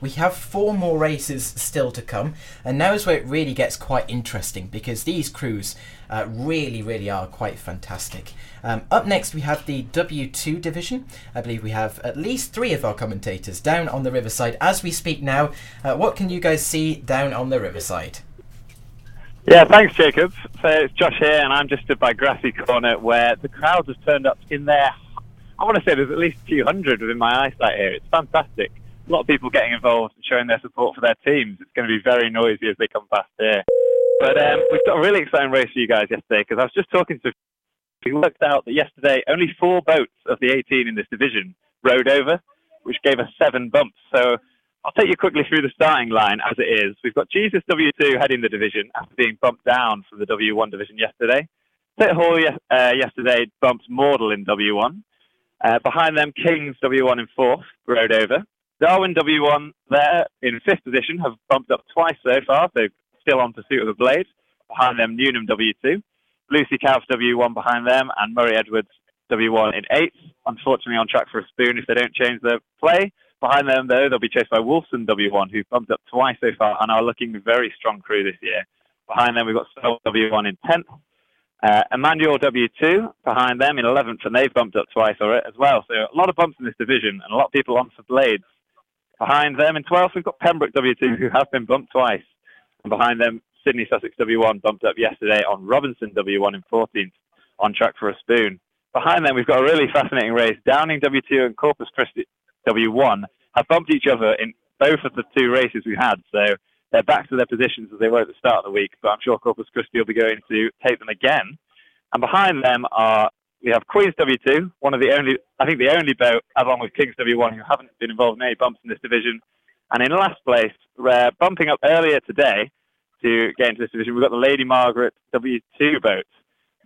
We have four more races still to come, and now is where it really gets quite interesting because these crews uh, really, really are quite fantastic. Um, up next, we have the W2 division. I believe we have at least three of our commentators down on the riverside as we speak now. Uh, what can you guys see down on the riverside? Yeah, thanks, Jacob. So it's Josh here, and I'm just by Grassy Corner where the crowd has turned up in there. I want to say there's at least a few hundred within my eyesight here. It's fantastic a lot of people getting involved and showing their support for their teams. It's going to be very noisy as they come past here. But um, we've got a really exciting race for you guys yesterday because I was just talking to. We worked out that yesterday only four boats of the 18 in this division rode over, which gave us seven bumps. So I'll take you quickly through the starting line as it is. We've got Jesus W2 heading the division after being bumped down from the W1 division yesterday. Tit Hall uh, yesterday bumped Magdalene in W1. Uh, behind them, Kings W1 in fourth rode over. Darwin W1 there in fifth position have bumped up twice so far, so still on pursuit of the blade. Behind them, Newnham W2, Lucy Cav W1 behind them, and Murray Edwards W1 in eighth. Unfortunately, on track for a spoon if they don't change their play. Behind them, though, they'll be chased by Wolfson W1, who've bumped up twice so far and are looking very strong crew this year. Behind them, we've got Stoll W1 in 10th. Uh, Emmanuel W2 behind them in 11th, and they've bumped up twice as well. So a lot of bumps in this division, and a lot of people on for blades. Behind them in 12th, we've got Pembroke W2, hmm. who have been bumped twice. And behind them, Sidney Sussex W1 bumped up yesterday on Robinson W1 in 14th, on track for a spoon. Behind them, we've got a really fascinating race. Downing W2 and Corpus Christi W1 have bumped each other in both of the two races we had. So they're back to their positions as they were at the start of the week, but I'm sure Corpus Christi will be going to take them again. And behind them are we have Queens W2, one of the only, I think the only boat, along with Kings W1, who haven't been involved in any bumps in this division. And in last place, we're bumping up earlier today to get into this division. We've got the Lady Margaret W2 boat.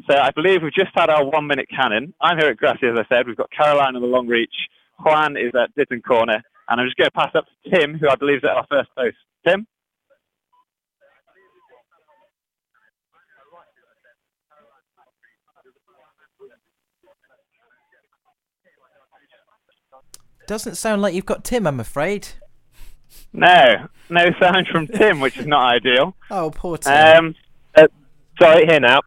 So I believe we've just had our one minute cannon. I'm here at Grassy, as I said. We've got Caroline on the long reach. Juan is at Ditton Corner. And I'm just going to pass up to Tim, who I believe is at our first post. Tim? Doesn't sound like you've got Tim, I'm afraid. No, no sound from Tim, which is not ideal. Oh, poor Tim. Um, uh, sorry, here now.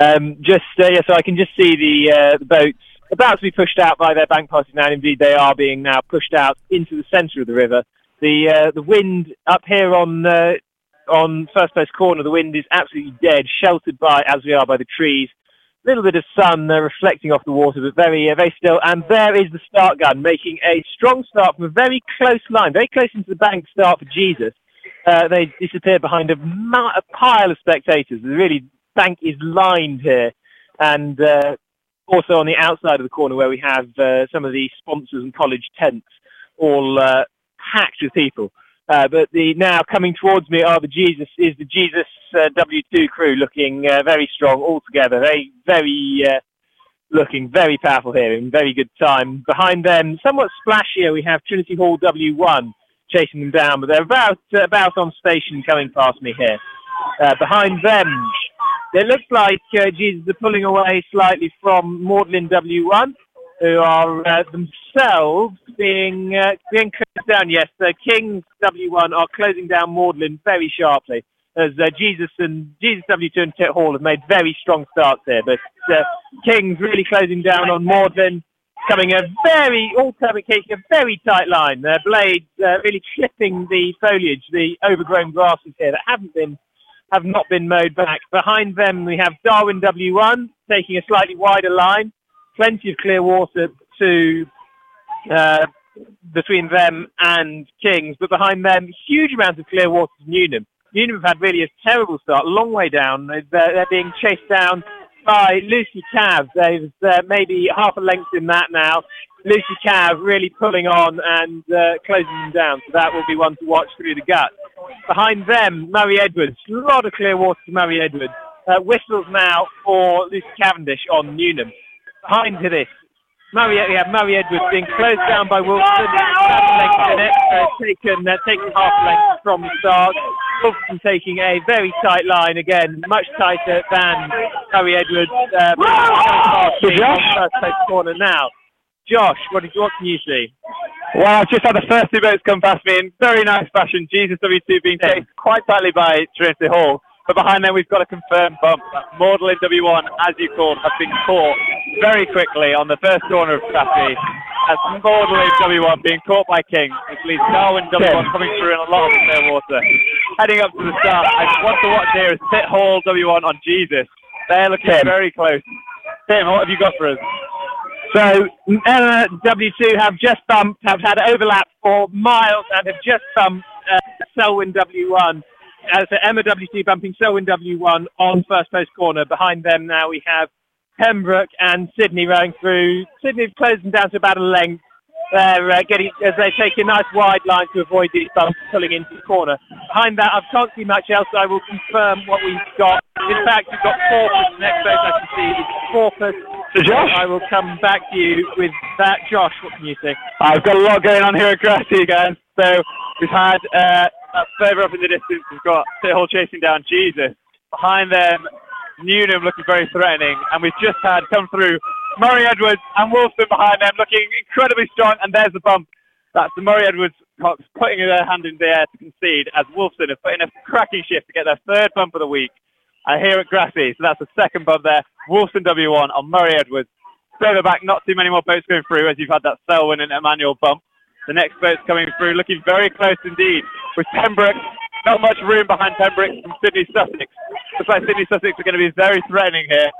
Um, just uh, yeah, so I can just see the uh, the boats about to be pushed out by their bank parties now. Indeed, they are being now pushed out into the centre of the river. The uh, the wind up here on uh, on First Post Corner, the wind is absolutely dead, sheltered by as we are by the trees little bit of sun uh, reflecting off the water, but very, uh, very still. And there is the start gun, making a strong start from a very close line, very close into the bank start for Jesus. Uh, they disappear behind a, a, pile of spectators. The really bank is lined here, and uh, also on the outside of the corner where we have uh, some of the sponsors and college tents, all uh, packed with people. Uh, but the now coming towards me are the Jesus is the Jesus uh, W2 crew, looking uh, very strong all together, very uh, looking very powerful here in very good time. Behind them, somewhat splashier, we have Trinity Hall W1 chasing them down, but they're about uh, about on station coming past me here. Behind them, it looks like Jesus are pulling away slightly from Magdalene W1 who are themselves being being down. Yes, the Kings W1 are closing down Magdalene very sharply as uh, Jesus and Jesus W2 and Tit Hall have made very strong starts here. But uh, Kings really closing down on Magdalene, coming a very all taking a very tight line. Their blades uh, really clipping the foliage, the overgrown grasses here that haven't been have not been mowed back. Behind them we have Darwin W1 taking a slightly wider line plenty of clear water to uh, between them and Kings, but behind them, huge amounts of clear water to Newnham. Newnham have had really a terrible start, a long way down. They're, they're being chased down by Lucy Cav. There's uh, maybe half a length in that now. Lucy Cav really pulling on and uh, closing them down, so that will be one to watch through the gut. Behind them, Murray Edwards. A lot of clear water to Murray Edwards. Uh, whistles now for Lucy Cavendish on Newnham behind to this. Murray, have Murray Edwards being closed down by Wolfson. Length in it, uh, taken, uh, taken half length from the start. Wolfson taking a very tight line again, much tighter than Murray Edwards. Uh, first corner now. Josh, what, did, what can you see? Well, I've just had the first two boats come past me in very nice fashion. Jesus W2 being chased quite tightly by Trinity Hall. But behind them, we've got a confirmed bump. Magdalene W1, as you called, has been caught very quickly on the first corner of traffic. As Magdalene W1 being caught by King, which leaves Darwin W1 coming through in a lot of clear water. Heading up to the start, I want to watch here is Tit Hall W1 on Jesus. They're looking Tim. very close. Tim, what have you got for us? So Emma W2 have just bumped, have had overlap for miles and have just bumped uh, Selwyn W1. So Emma W2 bumping Selwyn W1 on first post corner. Behind them now we have Pembroke and Sidney rowing through. Sidney's closing down to about a length. They're uh, getting as they take a nice wide line to avoid these bumps pulling into the corner. Behind that, I can't see much else. I will confirm what we've got. In fact, we've got Corpus. The next boat I can see is Corpus. So Josh? I will come back to you with that. Josh, what can you say? I've got a lot going on here at Grassy, guys. So we've had uh, further up in the distance, we've got Tit Hall chasing down Jesus. Behind them, Newnham looking very threatening, and we've just had come through Murray Edwards and Wolfson behind them, looking incredibly strong. And there's the bump. That's the Murray Edwards Cox putting their hand in the air to concede, as Wolfson have put in a cracking shift to get their third bump of the week. Uh, here at Grassy, so that's the second bump there. Wolfson W1 on Murray Edwards. Further back, not too many more boats going through as you've had that Selwyn and Emmanuel bump. The next boat's coming through, looking very close indeed. With Pembroke, not much room behind Pembroke from Sidney Sussex. Looks like Sidney Sussex are going to be very threatening here.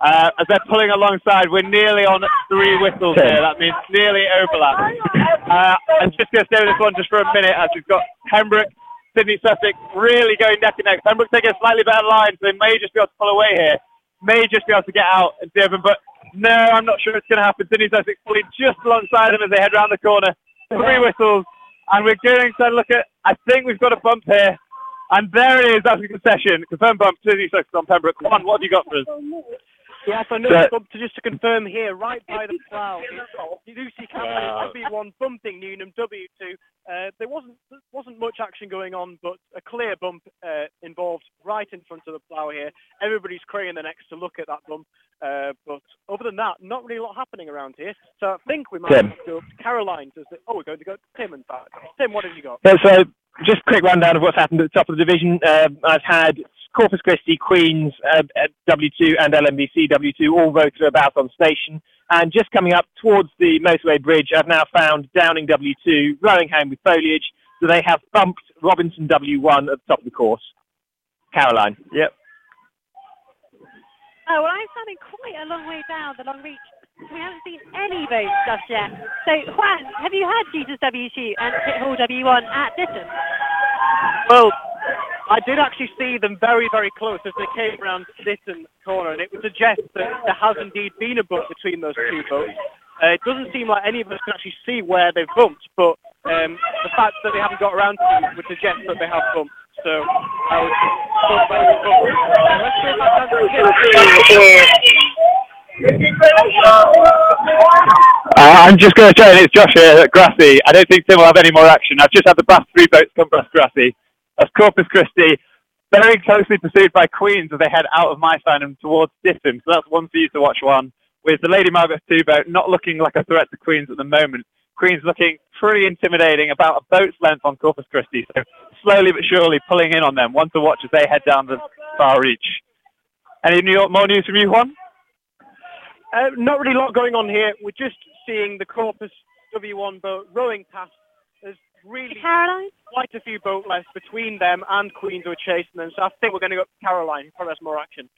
Uh, as they're pulling alongside, we're nearly on three whistles here. That means nearly overlap. Uh, I'm just going to stay with this one just for a minute as we've got Pembroke, Sidney Sussex really going neck and neck. Pembroke taking a slightly better line, so they may just be able to pull away here. May just be able to get out and Devon, but no, I'm not sure it's going to happen. Sidney Sussex pulling just alongside them as they head round the corner. Three whistles, and we're going to look at. I think we've got a bump here, and there it is. That's a concession. Confirmed bump. Sidney Sussex on Pembroke. Come on, What have you got for us? Yes, I know. So- just to confirm here, right by the plough, Lucy Cameron W1 bumping Newnham W2. Uh, there wasn't wasn't much action going on, but a clear bump uh, involved right in front of the plough here. Everybody's craning their necks to look at that bump, uh, but other than that, not really a lot happening around here. So I think we might Tim. have to go to Caroline. To say, oh, we're going to go to Tim and fact. Tim, what have you got? Yeah, so just a quick rundown of what's happened at the top of the division. Um I've had Corpus Christi, Queens, uh, W2 and LMBC W2 all voted about on station. And just coming up towards the motorway bridge, I've now found Downing W2 rowing home with foliage. So they have bumped Robinson W1 at the top of the course. Caroline. Yep. Oh, well, I'm standing quite a long way down the long reach. We haven't seen any votes just yet. So, Juan, have you had Jesus W2 and Tit Hall W1 at Ditton? Well, I did actually see them very, very close as they came around Ditton corner, and it would suggest that there has indeed been a bump between those two boats. Uh, it doesn't seem like any of us can actually see where they've bumped, but um, the fact that they haven't got around to it would suggest that they have bumped. So I would thought they bumped. Uh, I'm just going to say, it's Josh here at Grassy. I don't think Tim will have any more action. I've just had the last three boats come past Grassy. That's Corpus Christi, very closely pursued by Queens as they head out of my and towards Ditton. So that's one for you to watch Juan. With the Lady Margaret 2 boat not looking like a threat to Queens at the moment. Queens looking pretty intimidating, about a boat's length on Corpus Christi. So slowly but surely pulling in on them. One to watch as they head down the far reach. Any new, more news from you, Juan? Uh, not really a lot going on here. We're just seeing the Corpus W1 boat rowing past. There's really Caroline? quite a few boat left between them and Queens who are chasing them. So I think we're going to go up to Caroline. Probably has more action.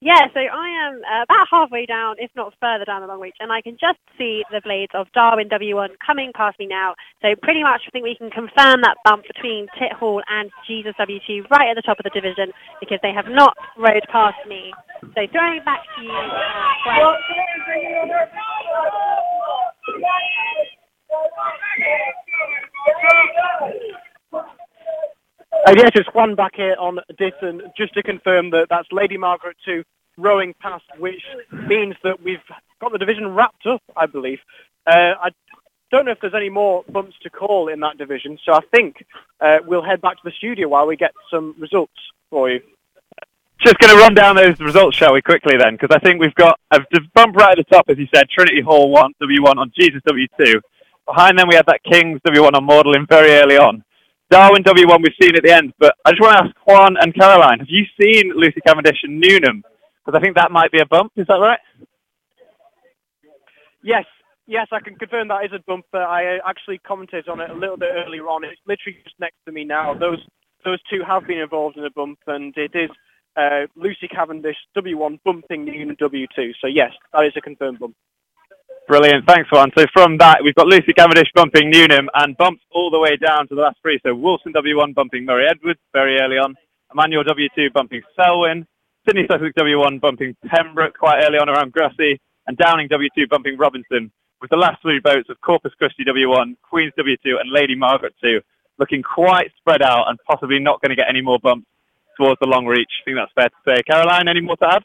Yeah, so I am uh, about halfway down, if not further down the long reach, and I can just see the blades of Darwin W1 coming past me now. So pretty much I think we can confirm that bump between Tit Hall and Jesus W2 right at the top of the division because they have not rode past me. So throwing it back to you, uh, Gwen. Uh, yes, it's Juan back here on Ditton, just to confirm that that's Lady Margaret 2 rowing past, which means that we've got the division wrapped up, I believe. Uh, I don't know if there's any more bumps to call in that division, so I think uh, we'll head back to the studio while we get some results for you. Just going to run down those results, shall we, quickly then? Because I think we've got a bump right at the top, as you said, Trinity Hall 1, W1 on Jesus W2. Behind them, we had that Kings W1 on Magdalene very early on. Darwin W1 we've seen at the end, but I just want to ask Juan and Caroline, have you seen Lucy Cavendish and Newnham? Because I think that might be a bump, is that right? Yes, yes, I can confirm that is a bump. But I uh, actually commented on it a little bit earlier on. It's literally just next to me now. Those those two have been involved in a bump, and it is uh, Lucy Cavendish W1 bumping Newnham W2. So yes, that is a confirmed bump. Brilliant, thanks Juan. So from that, we've got Lucy Cavendish bumping Newnham and bumps all the way down to the last three. So Wolfson W1 bumping Murray Edwards very early on, Emmanuel W2 bumping Selwyn, Sidney Sussex W1 bumping Pembroke quite early on around Grassy, and Downing W2 bumping Robinson, with the last three boats of Corpus Christi W1, Queens W2, and Lady Margaret 2 looking quite spread out and possibly not going to get any more bumps towards the long reach. I think that's fair to say. Caroline, any more to add?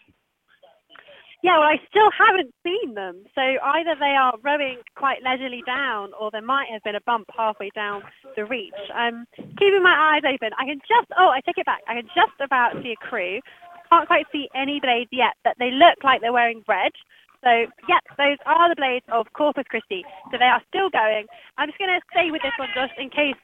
Yeah, well, I still haven't seen them. So either they are rowing quite leisurely down, or there might have been a bump halfway down the reach. I'm keeping my eyes open. I can just, oh, I take it back. I can just about see a crew. Can't quite see any blades yet, but they look like they're wearing red. So, yep, those are the blades of Corpus Christi. So they are still going. I'm just going to stay with this one just in case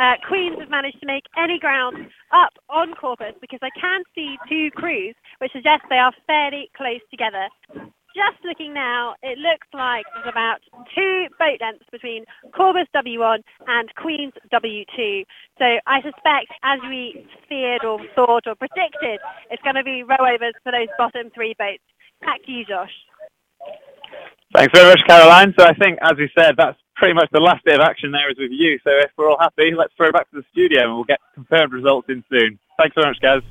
uh, Queens has managed to make any ground up on Corpus because I can see two crews, which suggests they are fairly close together. Just looking now, it looks like there's about two boat lengths between Corpus W1 and Queens W2. So I suspect, as we feared or thought or predicted, it's going to be rowovers for those bottom three boats. Back to you, Josh. Thanks very much, Caroline. So I think, as we said, that's pretty much the last bit of action there is with you. So if we're all happy, let's throw it back to the studio and we'll get confirmed results in soon. Thanks very much, guys.